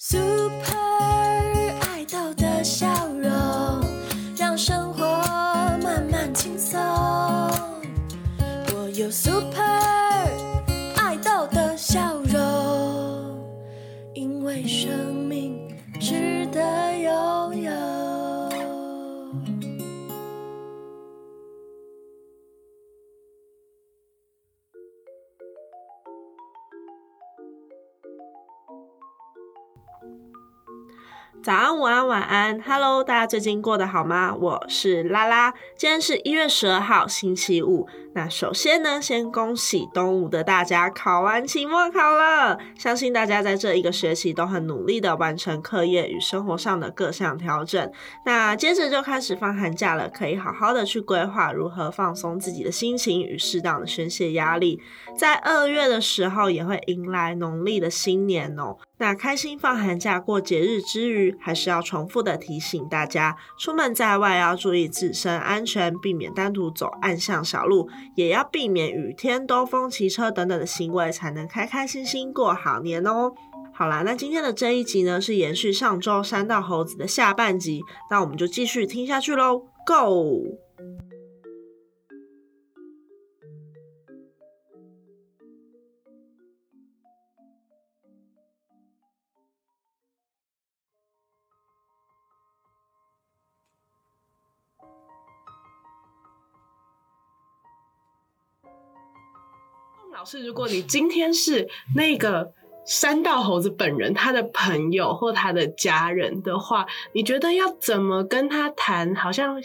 Super 爱豆的 午安，晚安，Hello，大家最近过得好吗？我是拉拉，今天是一月十二号，星期五。那首先呢，先恭喜东吴的大家考完期末考了。相信大家在这一个学期都很努力的完成课业与生活上的各项调整。那接着就开始放寒假了，可以好好的去规划如何放松自己的心情与适当的宣泄压力。在二月的时候，也会迎来农历的新年哦。那开心放寒假过节日之余，还是要重复的提醒大家，出门在外要注意自身安全，避免单独走暗巷小路，也要避免雨天兜风、骑车等等的行为，才能开开心心过好年哦。好啦，那今天的这一集呢，是延续上周山道猴子的下半集，那我们就继续听下去喽，Go！是，如果你今天是那个山道猴子本人，他的朋友或他的家人的话，你觉得要怎么跟他谈？好像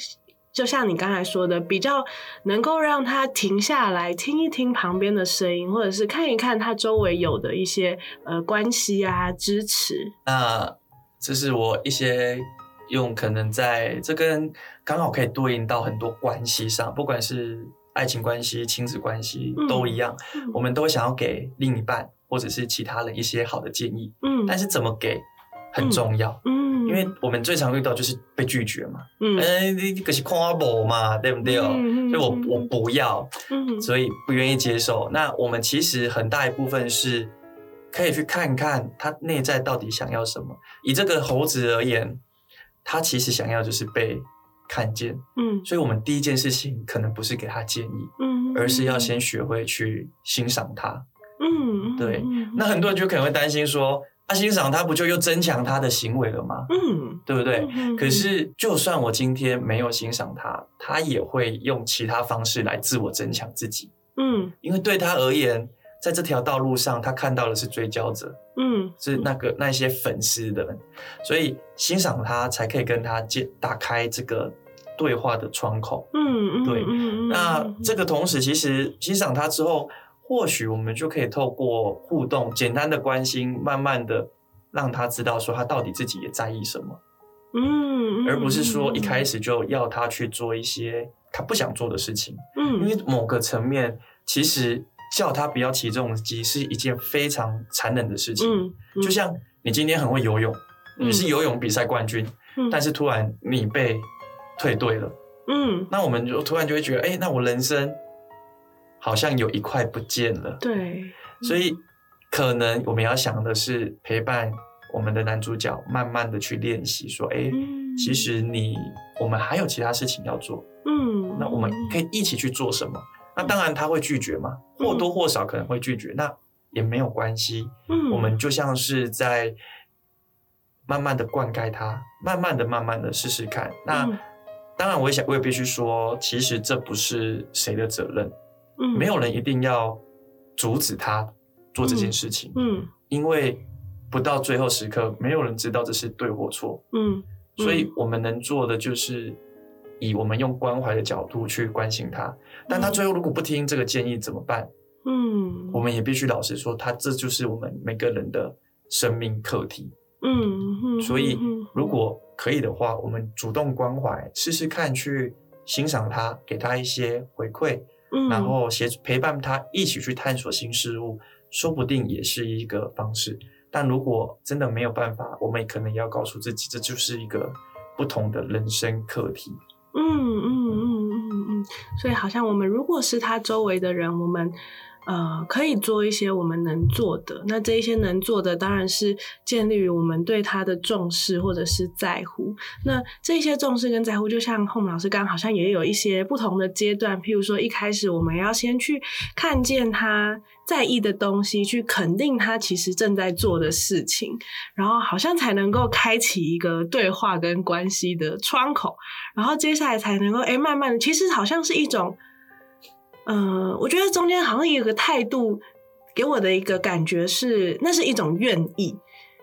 就像你刚才说的，比较能够让他停下来听一听旁边的声音，或者是看一看他周围有的一些呃关系啊支持。那这是我一些用可能在这跟刚好可以对应到很多关系上，不管是。爱情关系、亲子关系都一样，我们都想要给另一半或者是其他人一些好的建议。嗯，但是怎么给很重要。嗯，因为我们最常遇到就是被拒绝嘛。嗯，哎，你可是夸我嘛，对不对？嗯所以我我不要，所以不愿意接受。那我们其实很大一部分是可以去看看他内在到底想要什么。以这个猴子而言，他其实想要就是被。看见，嗯，所以，我们第一件事情可能不是给他建议，嗯，而是要先学会去欣赏他，嗯，对。那很多人就可能会担心说，啊，欣赏他不就又增强他的行为了吗？嗯，对不对？可是，就算我今天没有欣赏他，他也会用其他方式来自我增强自己，嗯，因为对他而言。在这条道路上，他看到的是追焦者，嗯，是那个那些粉丝的人，所以欣赏他才可以跟他建打开这个对话的窗口，嗯嗯，对，那这个同时，其实欣赏他之后，或许我们就可以透过互动、简单的关心，慢慢的让他知道说他到底自己也在意什么，嗯，而不是说一开始就要他去做一些他不想做的事情，嗯，因为某个层面其实。叫他不要骑这种机是一件非常残忍的事情。嗯，就像你今天很会游泳，你是游泳比赛冠军，但是突然你被退队了。嗯，那我们就突然就会觉得，哎，那我人生好像有一块不见了。对，所以可能我们要想的是陪伴我们的男主角，慢慢的去练习，说，哎，其实你我们还有其他事情要做。嗯，那我们可以一起去做什么？那当然他会拒绝嘛，或多或少可能会拒绝，那也没有关系。嗯，我们就像是在慢慢的灌溉他，慢慢的、慢慢的试试看。那当然，我也想，我也必须说，其实这不是谁的责任。嗯，没有人一定要阻止他做这件事情。嗯，因为不到最后时刻，没有人知道这是对或错。嗯，所以我们能做的就是。以我们用关怀的角度去关心他，但他最后如果不听这个建议怎么办？嗯，我们也必须老实说，他这就是我们每个人的生命课题。嗯，所以如果可以的话，我们主动关怀，试试看去欣赏他，给他一些回馈，然后协陪伴他一起去探索新事物，说不定也是一个方式。但如果真的没有办法，我们也可能也要告诉自己，这就是一个不同的人生课题。嗯嗯嗯嗯嗯，所以好像我们如果是他周围的人，我们呃，可以做一些我们能做的。那这一些能做的，当然是建立于我们对他的重视或者是在乎。那这些重视跟在乎，就像后老师刚好像也有一些不同的阶段。譬如说，一开始我们要先去看见他在意的东西，去肯定他其实正在做的事情，然后好像才能够开启一个对话跟关系的窗口。然后接下来才能够哎，慢慢的，其实好像是一种。嗯，我觉得中间好像有个态度，给我的一个感觉是，那是一种愿意，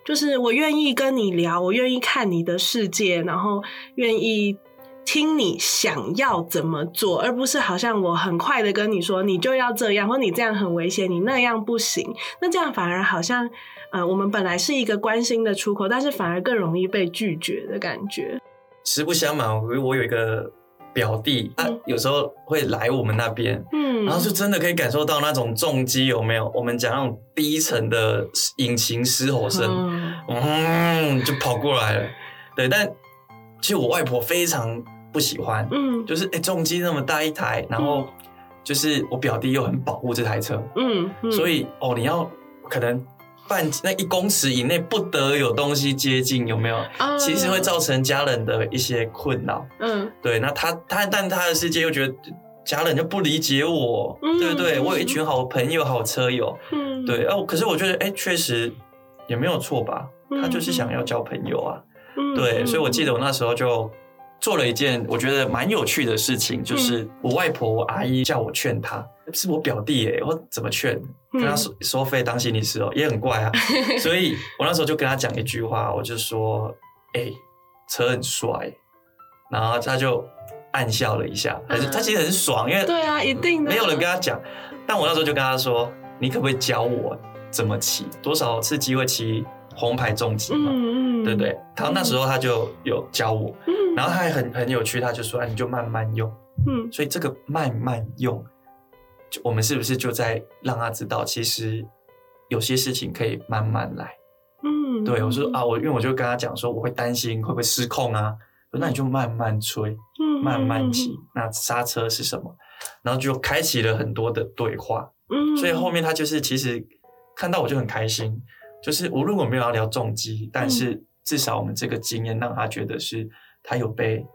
就是我愿意跟你聊，我愿意看你的世界，然后愿意听你想要怎么做，而不是好像我很快的跟你说，你就要这样，或你这样很危险，你那样不行。那这样反而好像，呃，我们本来是一个关心的出口，但是反而更容易被拒绝的感觉。实不相瞒，我我有一个。表弟他有时候会来我们那边，嗯，然后就真的可以感受到那种重击有没有？我们讲那种低沉的引擎嘶吼声，嗯，就跑过来了。对，但其实我外婆非常不喜欢，嗯，就是哎重机那么大一台，然后就是我表弟又很保护这台车，嗯，所以哦你要可能。半那一公尺以内不得有东西接近，有没有？其实会造成家人的一些困扰。嗯，对。那他他但他的世界又觉得家人就不理解我，对不对？我有一群好朋友、好车友。嗯，对。哦，可是我觉得，哎，确实也没有错吧？他就是想要交朋友啊。对，所以我记得我那时候就做了一件我觉得蛮有趣的事情，就是我外婆、我阿姨叫我劝她，是我表弟哎，我怎么劝？跟他收收费当心理师哦，也很怪啊，所以我那时候就跟他讲一句话，我就说：“哎，车很帅。”然后他就暗笑了一下，还是他其实很爽，因为对啊，一定没有人跟他讲。但我那时候就跟他说：“你可不可以教我怎么骑？多少次机会骑红牌重机嘛？对不对？”他那时候他就有教我，然后他还很很有趣，他就说：“你就慢慢用。”嗯，所以这个慢慢用。我们是不是就在让他知道，其实有些事情可以慢慢来。嗯，对我说啊，我因为我就跟他讲说，我会担心会不会失控啊。那你就慢慢吹，慢慢骑。那刹车是什么？然后就开启了很多的对话。嗯，所以后面他就是其实看到我就很开心。就是无论我没有要聊重击，但是至少我们这个经验让他觉得是他有被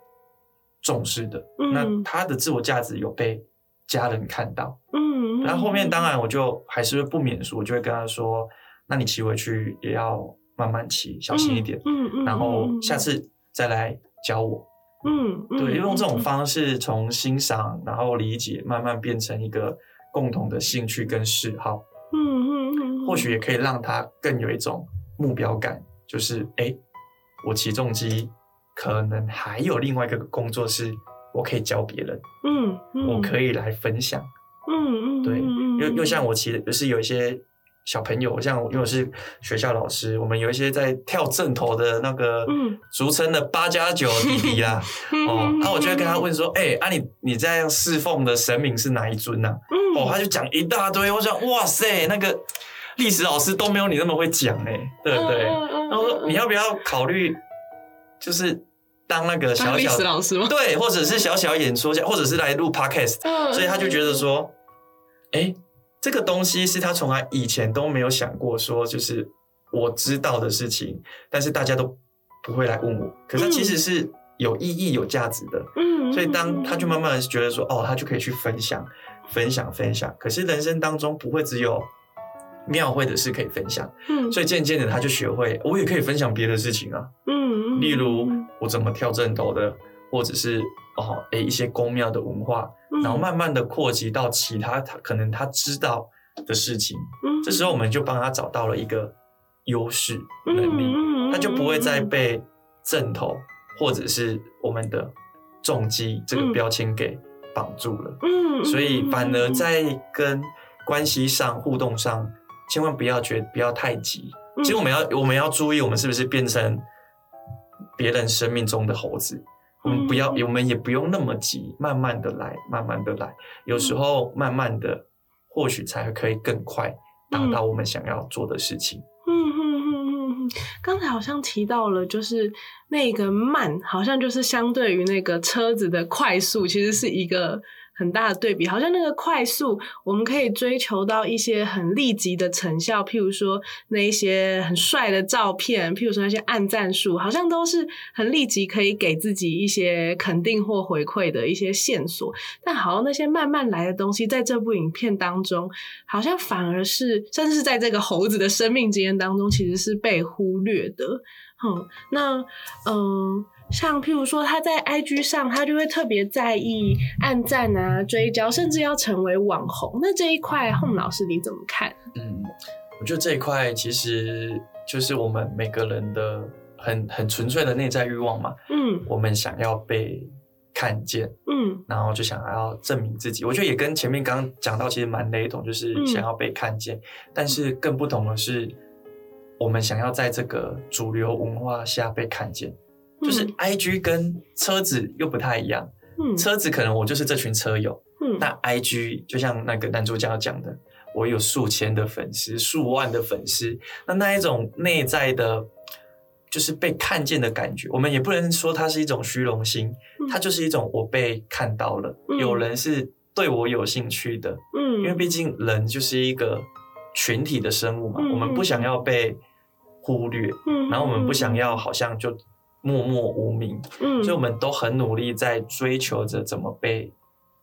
重视的。那他的自我价值有被。家人看到，嗯，然后后面当然我就还是不免俗，我就会跟他说：“那你骑回去也要慢慢骑，小心一点，嗯嗯，然后下次再来教我，嗯，对，用这种方式从欣赏，然后理解，慢慢变成一个共同的兴趣跟嗜好，嗯嗯嗯，或许也可以让他更有一种目标感，就是哎，我骑重机可能还有另外一个工作是。”我可以教别人，嗯，我可以来分享，嗯嗯，对，又又像我其实是有一些小朋友，像因为我是学校老师，我们有一些在跳正头的那个，嗯，俗称的八加九弟弟啦，哦，那我就会跟他问说，哎，啊你你在侍奉的神明是哪一尊呢？哦，他就讲一大堆，我想，哇塞，那个历史老师都没有你那么会讲哎，对不对？然后说你要不要考虑，就是。当那个小小老师吗？对，或者是小小演说家，或者是来录 podcast，所以他就觉得说，哎，这个东西是他从来以前都没有想过，说就是我知道的事情，但是大家都不会来问我，可是其实是有意义、有价值的。嗯，所以当他就慢慢的觉得说，哦，他就可以去分享、分享、分享。可是人生当中不会只有庙会的事可以分享，嗯，所以渐渐的他就学会，我也可以分享别的事情啊，嗯，例如。我怎么跳正斗的，或者是哦，诶一些宫庙的文化，然后慢慢的扩及到其他他可能他知道的事情，这时候我们就帮他找到了一个优势能力，他就不会再被正头或者是我们的重击这个标签给绑住了。嗯，所以反而在跟关系上互动上，千万不要觉不要太急。其实我们要我们要注意，我们是不是变成。别人生命中的猴子，我们不要，我们也不用那么急，慢慢的来，慢慢的来。有时候慢慢的，或许才可以更快达到我们想要做的事情。嗯嗯嗯嗯嗯。刚才好像提到了，就是那个慢，好像就是相对于那个车子的快速，其实是一个很大的对比，好像那个快速，我们可以追求到一些很立即的成效，譬如说那一些很帅的照片，譬如说那些暗战术，好像都是很立即可以给自己一些肯定或回馈的一些线索。但好像那些慢慢来的东西，在这部影片当中，好像反而是，甚至是在这个猴子的生命经验当中，其实是被忽略的。嗯，那嗯。像譬如说，他在 IG 上，他就会特别在意按赞啊、追焦，甚至要成为网红。那这一块，Home 老师你怎么看？嗯，我觉得这一块其实就是我们每个人的很很纯粹的内在欲望嘛。嗯，我们想要被看见，嗯，然后就想要证明自己。我觉得也跟前面刚刚讲到其实蛮雷同，就是想要被看见。但是更不同的是，我们想要在这个主流文化下被看见。就是 I G 跟车子又不太一样，嗯，车子可能我就是这群车友，嗯，那 I G 就像那个男主角讲的，我有数千的粉丝，数万的粉丝，那那一种内在的，就是被看见的感觉，我们也不能说它是一种虚荣心，它就是一种我被看到了，有人是对我有兴趣的，嗯，因为毕竟人就是一个群体的生物嘛，我们不想要被忽略，嗯，然后我们不想要好像就。默默无名，嗯，所以我们都很努力在追求着怎么被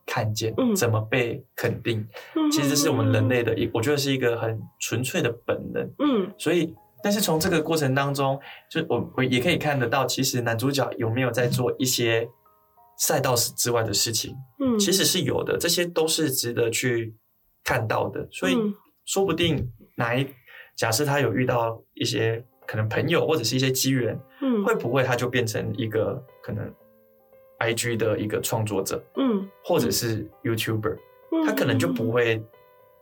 看见，嗯怎么被肯定。其实这是我们人类的一，我觉得是一个很纯粹的本能。嗯，所以，但是从这个过程当中，就我我也可以看得到，其实男主角有没有在做一些赛道之外的事情？嗯，其实是有的，这些都是值得去看到的。所以，说不定哪一假设他有遇到一些。可能朋友或者是一些机缘，嗯，会不会他就变成一个可能，I G 的一个创作者，嗯，或者是 YouTuber，他可能就不会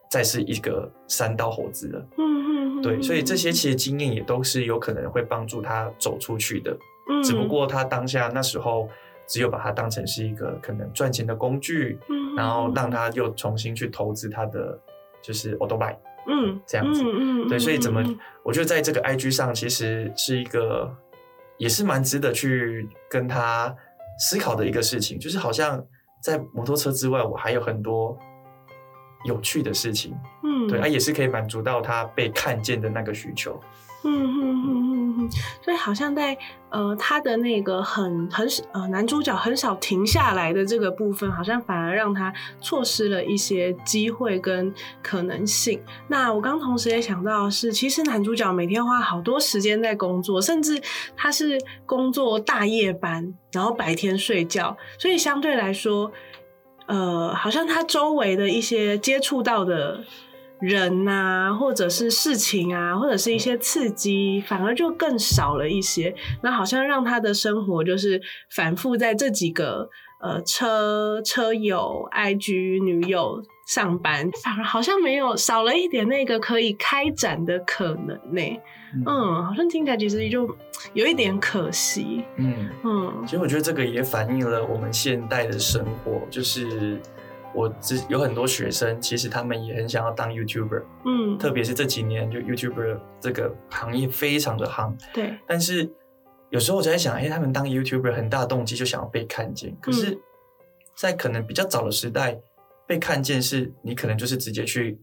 再是一个三刀猴子了，嗯嗯，对，所以这些其实经验也都是有可能会帮助他走出去的，嗯，只不。过他当下那时候只有把它当成是一个可能赚钱的工具，嗯，然后让他又重新去投资他的就是 a u t o b i 嗯，这样子，嗯对，所以怎么？我觉得在这个 IG 上，其实是一个，也是蛮值得去跟他思考的一个事情。就是好像在摩托车之外，我还有很多有趣的事情。嗯，对，啊也是可以满足到他被看见的那个需求。嗯嗯嗯嗯嗯，所以好像在呃他的那个很很呃男主角很少停下来的这个部分，好像反而让他错失了一些机会跟可能性。那我刚同时也想到是，其实男主角每天花好多时间在工作，甚至他是工作大夜班，然后白天睡觉，所以相对来说，呃，好像他周围的一些接触到的。人啊，或者是事情啊，或者是一些刺激，反而就更少了一些。那好像让他的生活就是反复在这几个呃车车友、IG 女友上班，反而好像没有少了一点那个可以开展的可能呢。嗯，好像听起来其实就有一点可惜。嗯嗯，其实我觉得这个也反映了我们现代的生活，就是。我只有很多学生，其实他们也很想要当 YouTuber，嗯，特别是这几年就 YouTuber 这个行业非常的夯，对。但是有时候我在想，哎，他们当 YouTuber 很大动机就想要被看见，可是，在可能比较早的时代，被看见是你可能就是直接去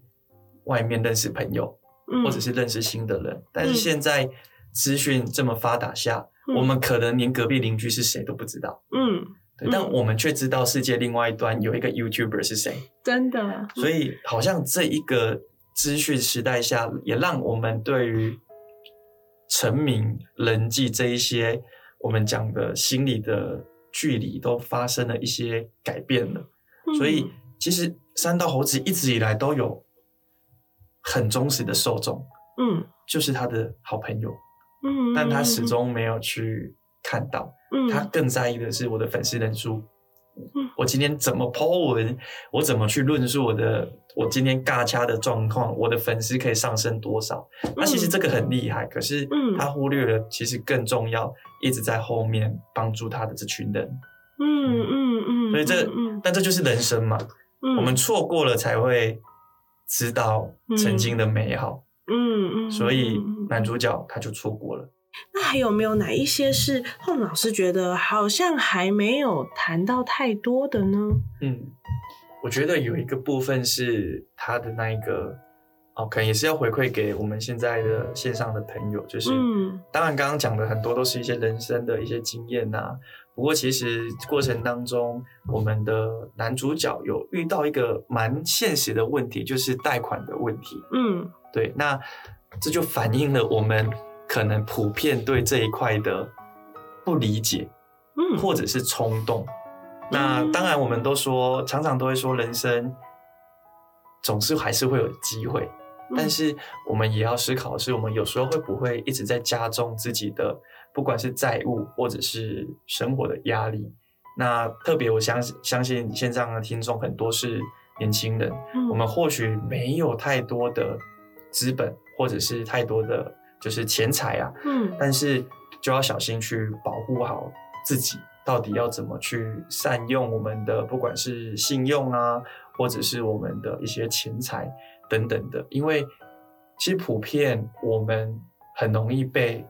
外面认识朋友，或者是认识新的人。但是现在资讯这么发达下，我们可能连隔壁邻居是谁都不知道，嗯。但我们却知道世界另外一端有一个 YouTuber 是谁，真的。所以好像这一个资讯时代下，也让我们对于成名、人际这一些我们讲的心理的距离，都发生了一些改变了。所以其实三道猴子一直以来都有很忠实的受众，嗯，就是他的好朋友，嗯，但他始终没有去看到。他更在意的是我的粉丝人数，我今天怎么 po 文，我怎么去论述我的我今天尬掐的状况，我的粉丝可以上升多少？那其实这个很厉害，可是他忽略了其实更重要，一直在后面帮助他的这群人。嗯嗯嗯，所以这但这就是人生嘛，我们错过了才会知道曾经的美好。嗯嗯，所以男主角他就错过了。那还有没有哪一些是后老师觉得好像还没有谈到太多的呢？嗯，我觉得有一个部分是他的那一个，哦，可能也是要回馈给我们现在的线上的朋友，就是，嗯当然刚刚讲的很多都是一些人生的一些经验呐、不过其实过程当中，我们的男主角有遇到一个蛮现实的问题，就是贷款的问题。嗯对，那这就反映了我们可能普遍对这一块的不理解，嗯，或者是冲动。那当然，我们都说，常常都会说，人生总是还是会有机会，嗯但是我们也要思考的是，我们有时候会不会一直在加重自己的，不管是债务或者是生活的压力。那特别，我相信相信线上的听众很多是年轻人，嗯我们或许没有太多的资本，或者是太多的就是钱财啊，嗯。但是就要小心去保护好自己，到底要怎么去善用我们的不管是信用啊，或者是我们的一些钱财等等的，因为其实普遍我们很容易被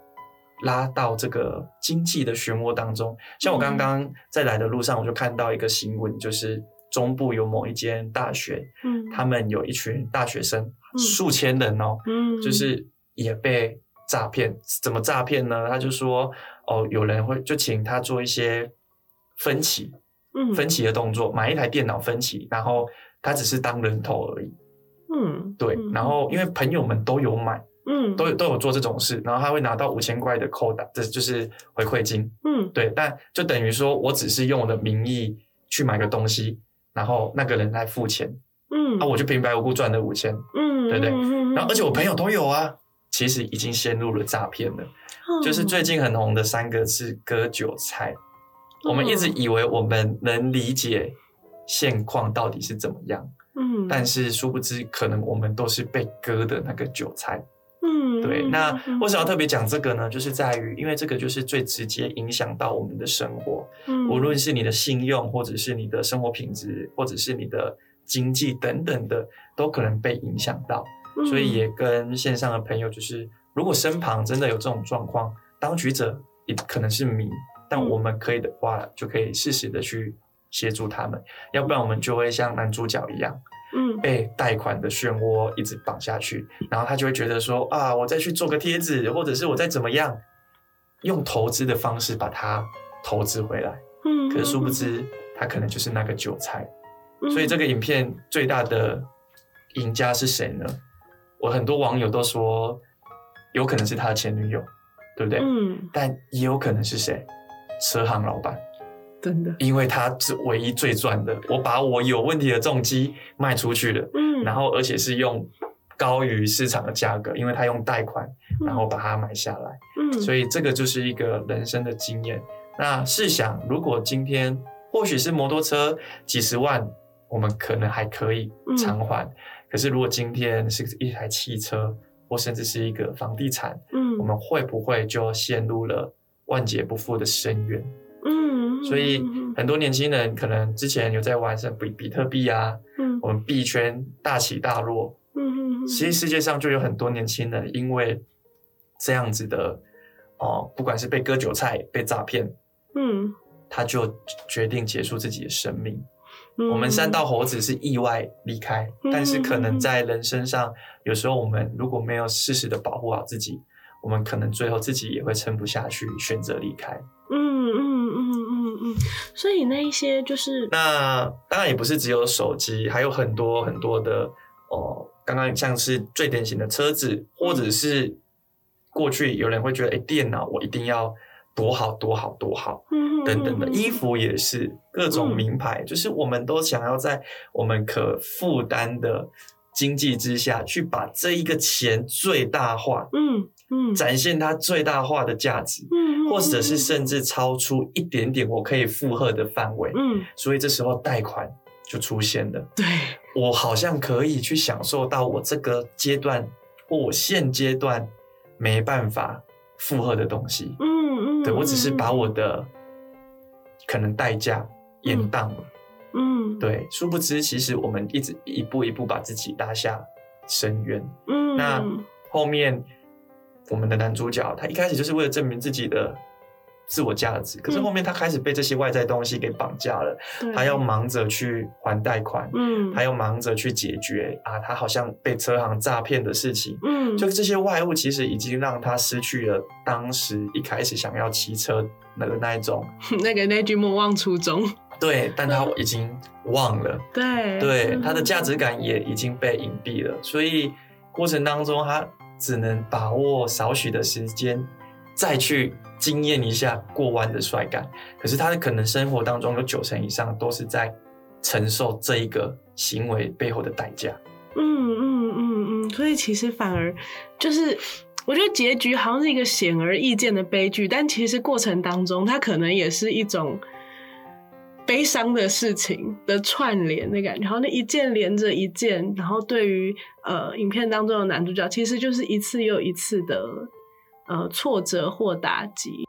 拉到这个经济的漩涡当中。像我刚刚在来的路上，我就看到一个新闻，就是中部有某一间大学，嗯。他们有一群大学生，嗯。数千人哦，嗯。就是也被诈骗。怎么诈骗呢？他就说，哦，有人会就请他做一些分期、嗯分期的动作，买一台电脑分期，然后他只是当人头而已。嗯对，嗯然后因为朋友们都有买，嗯都有都有做这种事，然后他会拿到五千块的扣打，这就是回馈金。嗯对，但就等于说我只是用我的名义去买个东西，然后那个人来付钱，嗯啊，我就平白无故赚了五千。嗯对不对嗯然后而且我朋友都有啊，其实已经陷入了诈骗了。嗯就是最近很红的三个是“割韭菜”，我们一直嗯以为我们能理解现况到底是怎么样，嗯但是殊不知，可能我们都是被割的那个韭菜。嗯对，嗯那嗯为什么要特别讲这个呢？就是在于，因为这个就是最直接影响到我们的生活，嗯无论是你的信用，或者是你的生活品质，或者是你的经济等等的，都可能被影响到。所以也跟线上的朋友，就是如果身旁真的有这种状况，当局者也可能是迷，但嗯。我们可以的话，就可以适时的去协助他们，要不然我们就会像男主角一样，嗯。被贷款的漩涡一直绑下去，然后他就会觉得说啊，我再去做个贴纸，或者是我再怎么样，用投资的方式把它投资回来，嗯。可是殊不知他可能就是那个韭菜。嗯。所以这个影片最大的赢家是谁呢？我很多网友都说，有可能是他的前女友，对不对？嗯但也有可能是谁？车行老板，真的因为他是唯一最赚的。我把我有问题的重机卖出去了，嗯然后而且是用高于市场的价格，因为他用贷款，嗯然后把它买下来。嗯所以这个就是一个人生的经验。那试想，如果今天或许是摩托车几十万，我们可能还可以偿还。可是如果今天是一台汽车，或甚至是一个房地产，嗯。我们会不会就陷入了万劫不复的深渊？嗯所以嗯很多年轻人可能之前有在玩什么比比特币啊，嗯。我们币圈大起大落，嗯嗯。其实世界上就有很多年轻人因为这样子的哦，不管是被割韭菜、被诈骗，嗯。他就决定结束自己的生命。嗯我们三道猴子是意外离开，嗯但是可能在人身上，有时候我们如果没有适时的保护好自己，我们可能最后自己也会撑不下去，选择离开。嗯嗯嗯嗯嗯，所以那一些就是那当然也不是只有手机，还有很多很多的哦。刚刚像是最典型的车子，或者是过去有人会觉得，哎，电脑我一定要多好多好多好嗯等等的，嗯衣服也是各种嗯名牌，就是我们都想要在我们可负担的经济之下去把这一个钱最大化，嗯嗯展现它最大化的价值，嗯或者是甚至超出一点点我可以负荷的范围。嗯所以这时候贷款就出现了。对我好像可以去享受到我这个阶段或我现阶段没办法负荷的东西。嗯嗯对我只是把我的可能代价延宕了。嗯对，殊不知其实我们一直一步一步把自己拉下深渊。嗯那后面我们的男主角他一开始就是为了证明自己的自我价值。可是嗯。后面他开始被这些外在东西给绑架了，对。他要忙着去还贷款，嗯。还要忙着去解决啊，他好像被车行诈骗的事情。嗯。就这些外物，其实已经让他失去了当时一开始想要骑车那个那一种 那个那句莫忘初衷，对，但他已经忘了，对。对嗯他的价值感也已经被隐蔽了，所以过程当中他只能把握少许的时间，再去惊艳一下过弯的帅感。可是他可能生活当中有九成以上都是在承受这一个行为背后的代价。嗯嗯嗯嗯，所以其实反而就是。我觉得结局好像是一个显而易见的悲剧，但其实过程当中，它可能也是一种悲伤的事情的串联的感觉。然后那一件连着一件，然后对于呃影片当中的男主角，其实就是一次又一次的呃挫折或打击。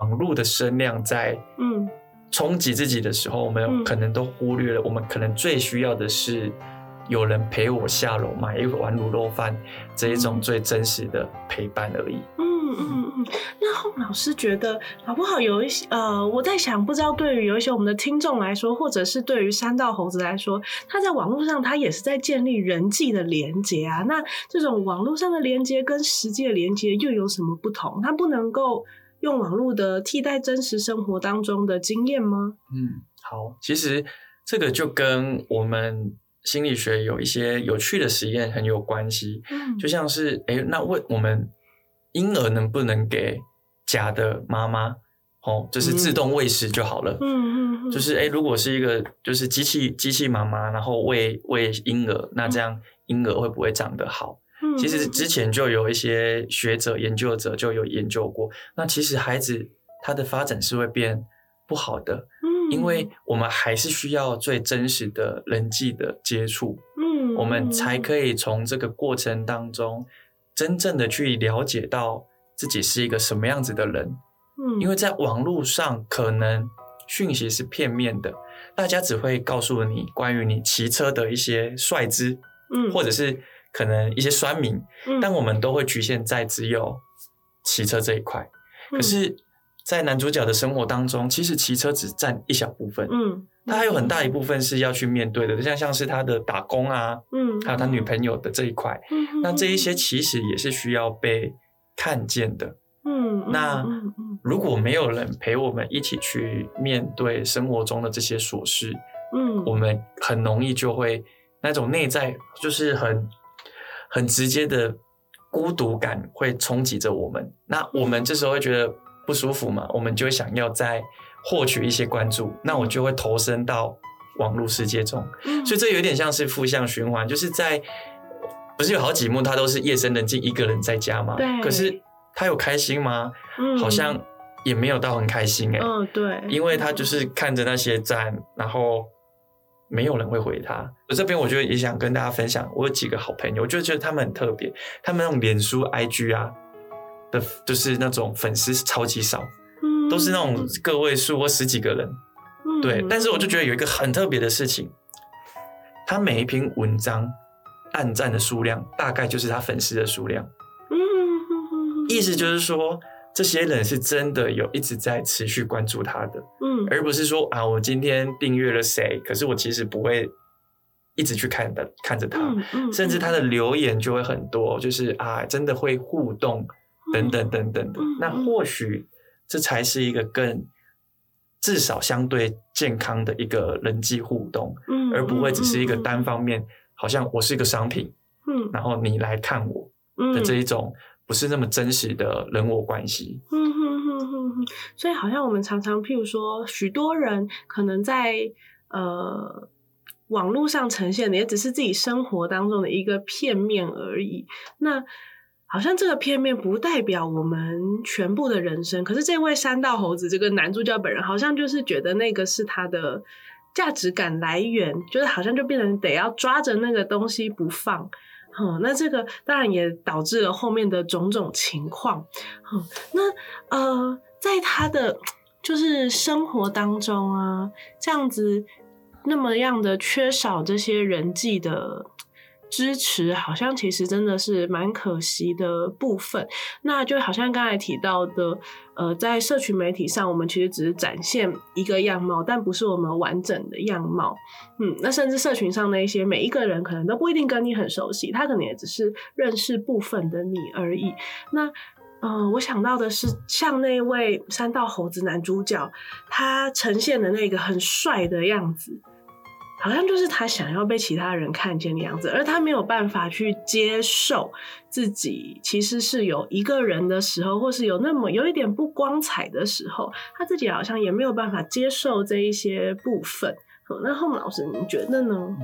网络的声量在嗯冲击自己的时候，我们嗯可能都忽略了，我们可能最需要的是有人陪我下楼买一碗卤肉饭这一种最真实的陪伴而已。嗯嗯嗯，那后老师觉得，好不好有一些呃，我在想，不知道对于有一些我们的听众来说，或者是对于三道猴子来说，他在网络上他也是在建立人际的连接啊。那这种网络上的连接跟实际的连接又有什么不同？它不能够用网络的替代真实生活当中的经验吗？嗯，好，其实这个就跟我们心理学有一些有趣的实验很有关系。嗯就像是，哎，那为我们婴儿能不能给假的妈妈，哦，就是自动喂食就好了。嗯嗯嗯，就是哎，诶如果是一个就是机器机器妈妈，然后喂喂婴儿，那这样婴儿会不会长得好？嗯其实之前就有一些学者研究者就有研究过，那其实孩子他的发展是会变不好的，嗯因为我们还是需要最真实的人际的接触，嗯我们才可以从这个过程当中真正的去了解到自己是一个什么样子的人。嗯。因为在网络上可能讯息是片面的，大家只会告诉你关于你骑车的一些帅姿，嗯。或者是可能一些酸民，嗯。但我们都会局限在只有骑车这一块。嗯可是，在男主角的生活当中，其实骑车只占一小部分，嗯他还有很大一部分是要去面对的，像像是他的打工啊，嗯。还有他女朋友的这一块，嗯那这一些其实也是需要被看见的。嗯嗯那如果没有人陪我们一起去面对生活中的这些琐事，嗯。我们很容易就会那种内在就是很很直接的孤独感会冲击着我们。那我们这时候会觉得不舒服嘛，我们就想要再获取一些关注，那我就会投身到网络世界中。嗯所以这有点像是负向循环，就是在不是有好几幕他都是夜深人静一个人在家吗？对可是他有开心吗？嗯好像也没有到很开心哎、嗯对，因为他就是看着那些赞，然后没有人会回他。我这边我就也想跟大家分享，我有几个好朋友，我就觉得他们很特别，他们那种脸书、IG 啊的，就是那种粉丝超级少，嗯都是那种个位数或十几个人。嗯。对，但是我就觉得有一个很特别的事情，他每一篇文章按赞的数量大概就是他粉丝的数量，意思就是说。这些人是真的有一直在持续关注他的，嗯。而不是说啊，我今天订阅了谁，可是我其实不会一直去看的看着他，嗯嗯甚至他的留言就会很多，就是啊，真的会互动等等等等的嗯。那或许这才是一个更至少相对健康的一个人际互动，嗯而不会只是一个单方面，好像我是一个商品，嗯然后你来看我的这一种不是那么真实的人我关系。嗯哼哼哼哼，所以好像我们常常，譬如说，许多人可能在呃网络上呈现的，也只是自己生活当中的一个片面而已。那好像这个片面不代表我们全部的人生。可是这位山道猴子这个男主角本人，好像就是觉得那个是他的价值感来源，就是好像就变成得要抓着那个东西不放。嗯，那这个当然也导致了后面的种种情况。嗯，那呃，在他的就是生活当中啊，这样子那么样的缺少这些人际的支持，好像其实真的是蛮可惜的部分。那就好像刚才提到的，呃，在社群媒体上，我们其实只是展现一个样貌，但不是我们完整的样貌。嗯，那甚至社群上的一些每一个人，可能都不一定跟你很熟悉，他可能也只是认识部分的你而已。那嗯，我想到的是，像那位三道猴子男主角，他呈现的那个很帅的样子，好像就是他想要被其他人看见的样子，而他没有办法去接受自己其实是有一个人的时候，或是有那么有一点不光彩的时候，他自己好像也没有办法接受这一些部分。那后老师，你觉得呢？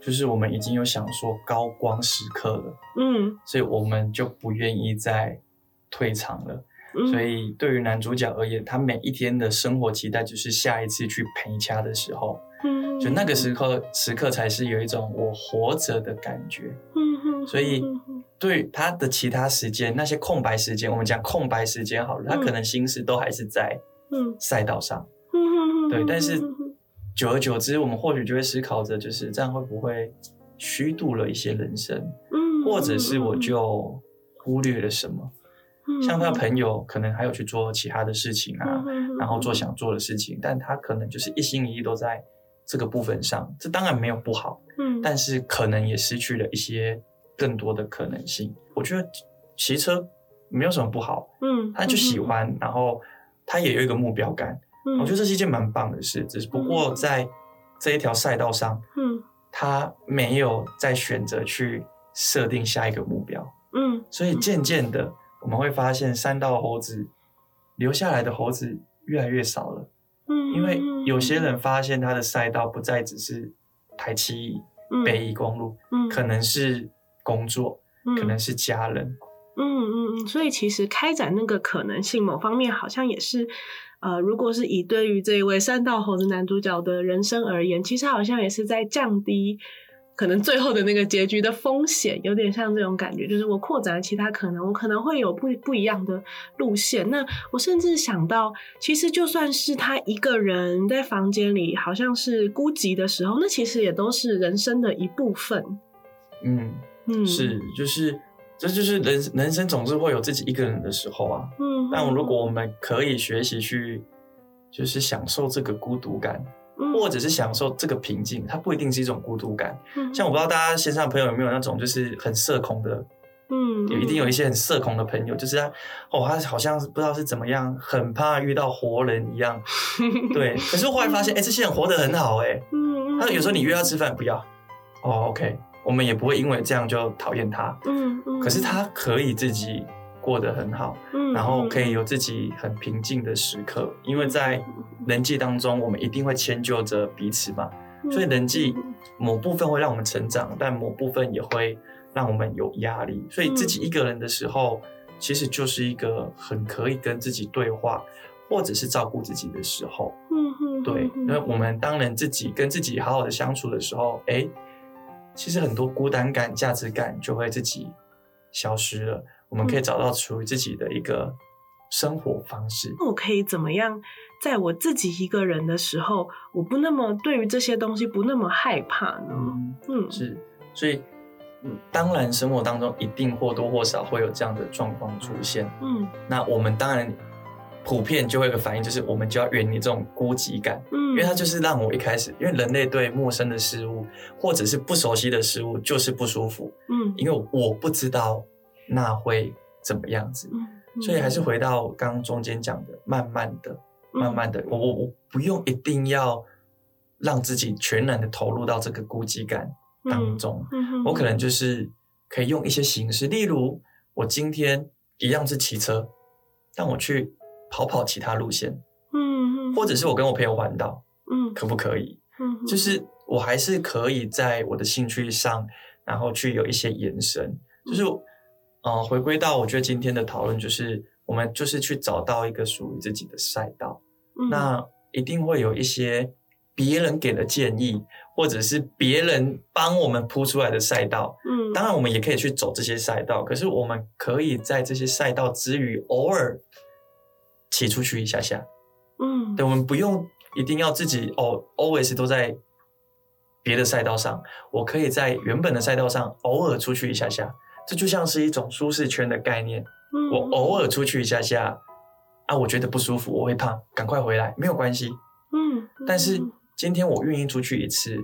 就是我们已经有想说高光时刻了，嗯，所以我们就不愿意再。退场了，所以对于男主角而言，他每一天的生活期待就是下一次去陪家的时候，就那个时刻时刻才是有一种我活着的感觉。所以对他的其他时间，那些空白时间，我们讲空白时间好了，他可能心思都还是在赛道上。对，但是久而久之，我们或许就会思考着，就是这样会不会虚度了一些人生，或者是我就忽略了什么。像他的朋友可能还有去做其他的事情啊，然后做想做的事情，但他可能就是一心一意都在这个部分上，这当然没有不好，嗯，但是可能也失去了一些更多的可能性。我觉得骑车没有什么不好，嗯，他就喜欢，然后他也有一个目标感，我觉得这是一件蛮棒的事，只不过在这一条赛道上，嗯，他没有再选择去设定下一个目标，嗯，所以渐渐的。我们会发现，三道猴子留下来的猴子越来越少了。嗯，因为有些人发现他的赛道不再只是台七北宜公路，嗯，可能是工作，可能是家人。嗯嗯嗯，所以其实开展那个可能性，某方面好像也是，呃，如果是以对于这一位三道猴子男主角的人生而言，其实好像也是在降低。可能最后的那个结局的风险有点像这种感觉，就是我扩展了其他可能，我可能会有不不一样的路线。那我甚至想到，其实就算是他一个人在房间里，好像是孤寂的时候，那其实也都是人生的一部分。嗯嗯，是，就是这就是人人生总是会有自己一个人的时候啊。嗯，但如果我们可以学习去，就是享受这个孤独感。或者是享受这个平静，它不一定是一种孤独感。像我不知道大家线上朋友有没有那种就是很社恐的，嗯，有一定有一些很社恐的朋友，就是他哦，他好像不知道是怎么样，很怕遇到活人一样。对，可是后来发现，哎，这些人活得很好，哎，嗯，他有时候你约他吃饭不要，哦，OK，我们也不会因为这样就讨厌他，嗯嗯，可是他可以自己。过得很好，嗯，然后可以有自己很平静的时刻，因为在人际当中，我们一定会迁就着彼此嘛，所以人际某部分会让我们成长，但某部分也会让我们有压力。所以自己一个人的时候，其实就是一个很可以跟自己对话，或者是照顾自己的时候。嗯哼，对，那我们当人自己跟自己好好的相处的时候，哎，其实很多孤单感、价值感就会自己消失了。我们可以找到属于自己的一个生活方式。那我可以怎么样，在我自己一个人的时候，我不那么对于这些东西不那么害怕呢？嗯，是，所以，当然生活当中一定或多或少会有这样的状况出现。嗯，那我们当然普遍就会有个反应，就是我们就要远离这种孤寂感。嗯，因为它就是让我一开始，因为人类对陌生的事物或者是不熟悉的事物就是不舒服。嗯，因为我不知道。那会怎么样子？所以还是回到刚刚中间讲的，慢慢的、慢慢的，我我我不用一定要让自己全然的投入到这个孤寂感当中。我可能就是可以用一些形式，例如我今天一样是骑车，但我去跑跑其他路线，嗯，或者是我跟我朋友环岛，嗯，可不可以？嗯，就是我还是可以在我的兴趣上，然后去有一些延伸，就是。嗯，回归到我觉得今天的讨论就是，我们就是去找到一个属于自己的赛道。那一定会有一些别人给的建议，或者是别人帮我们铺出来的赛道。嗯，当然我们也可以去走这些赛道，可是我们可以在这些赛道之余，偶尔骑出去一下下。嗯，对，我们不用一定要自己哦，always 都在别的赛道上，我可以在原本的赛道上偶尔出去一下下，这就像是一种舒适圈的概念。嗯我偶尔出去一下下，啊，我觉得不舒服，我会胖，赶快回来，没有关系。嗯，但是今天我愿意出去一次，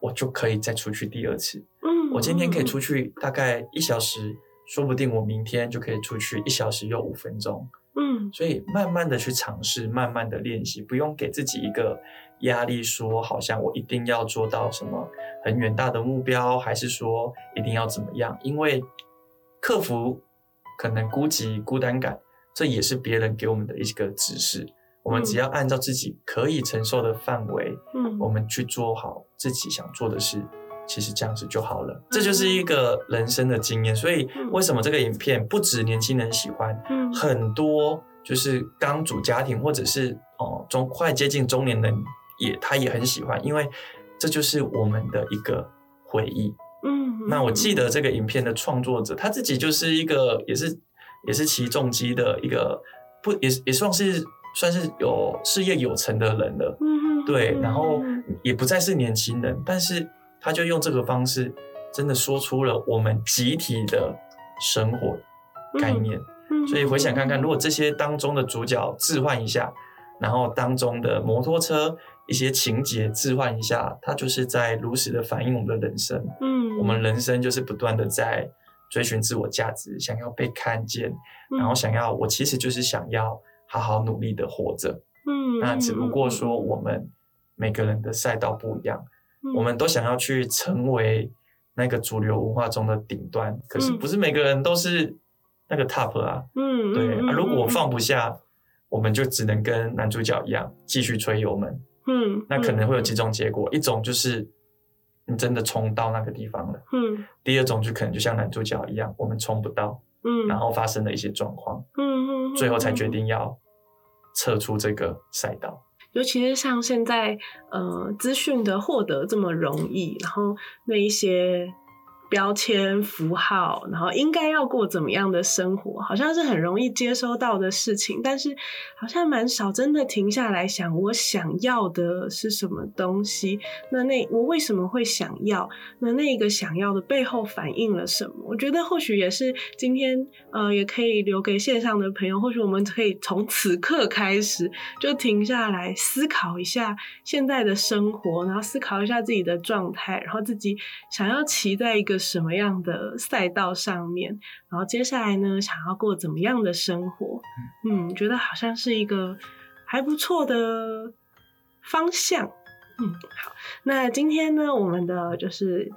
我就可以再出去第二次。嗯，我今天可以出去大概一小时，说不定我明天就可以出去一小时又五分钟。嗯所以慢慢的去尝试，慢慢的练习，不用给自己一个压力，说好像我一定要做到什么很远大的目标，还是说一定要怎么样？因为克服可能孤寂、孤单感，这也是别人给我们的一个指示。我们只要按照自己可以承受的范围，嗯我们去做好自己想做的事，其实这样子就好了。这就是一个人生的经验。所以嗯为什么这个影片不止年轻人喜欢，嗯很多就是刚组家庭或者是哦中快接近中年人也他也很喜欢，因为这就是我们的一个回忆。嗯，那我记得这个影片的创作者他自己就是一个也是也是骑重机的一个不也也算是算是有事业有成的人了。对，然后嗯也不再是年轻人，但是他就用这个方式，真的说出了我们集体的生活概念。嗯所以回想看看，如果这些当中的主角置换一下，然后当中的摩托车一些情节置换一下，它就是在如实的反映我们的人生。嗯，我们人生就是不断的在追寻自我价值，想要被看见，嗯然后想要我其实就是想要好好努力的活着。嗯，那只不过说，嗯我们每个人的赛道不一样，嗯我们都想要去成为那个主流文化中的顶端，可是嗯不是每个人都是那个 top 啊。嗯，对嗯啊，如果我放不下，我们就只能跟男主角一样继续吹油门。嗯，那可能会有几种结果，一种就是你真的冲到那个地方了，嗯第二种就可能就像男主角一样，我们冲不到，嗯，然后发生了一些状况，嗯嗯，最后才决嗯定要撤出这个赛道。尤其是像现在，呃，资讯的获得这么容易，然后那一些标签符号，然后应该要过怎么样的生活，好像是很容易接收到的事情，但是好像蛮少真的停下来想，我想要的是什么东西？那那我为什么会想要？那那个想要的背后反映了什么？我觉得或许也是今天，呃，也可以留给线上的朋友，或许我们可以从此刻开始。就停下来思考一下现在的生活，然后思考一下自己的状态，然后自己想要骑在一个什么样的赛道上面，然后接下来呢，想要过怎么样的生活？嗯，觉得好像是一个还不错的方向。嗯，好，那今天呢，我们的就是。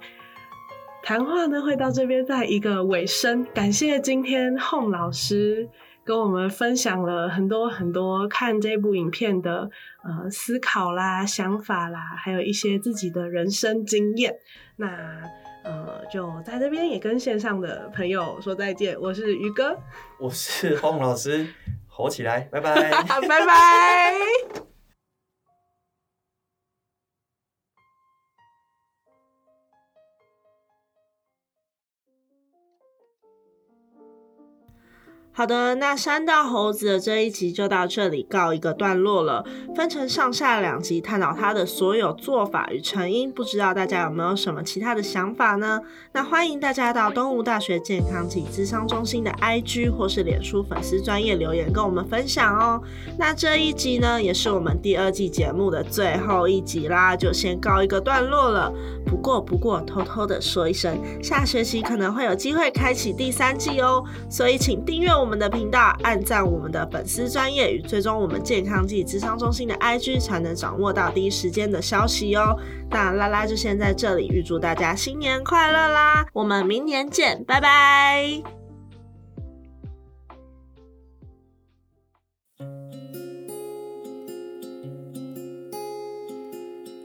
谈话呢会到这边在一个尾声，感谢今天 Home 老师跟我们分享了很多很多看这部影片的呃思考啦、想法啦，还有一些自己的人生经验。那呃，就在这边也跟线上的朋友说再见，我是于哥，我是洪老师，吼起来，拜拜。拜拜。好的，那山道猴子的这一集就到这里告一个段落了，分成上下两集探讨他的所有做法与成因，不知道大家有没有什么其他的想法呢？那欢迎大家到东吴大学健康及咨商中心的 IG 或是脸书粉丝专业留言跟我们分享哦。那这一集呢，也是我们第二季节目的最后一集啦，就先告一个段落了。不过不过，偷偷的说一声，下学期可能会有机会开启第三季哦，所以请订阅我我们的频道，按赞我们的粉丝专业与追踪我们健康暨智商中心的 IG，才能掌握到第一时间的消息哦。那拉拉就先在这里预祝大家新年快乐啦！我们明年见，拜拜。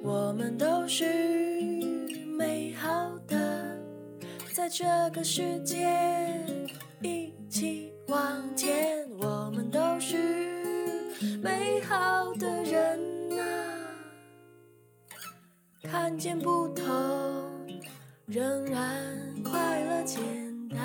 我们都是美好的，在这个世界一起往前。我们都是美好的人呐，看见不同，仍然快乐简单。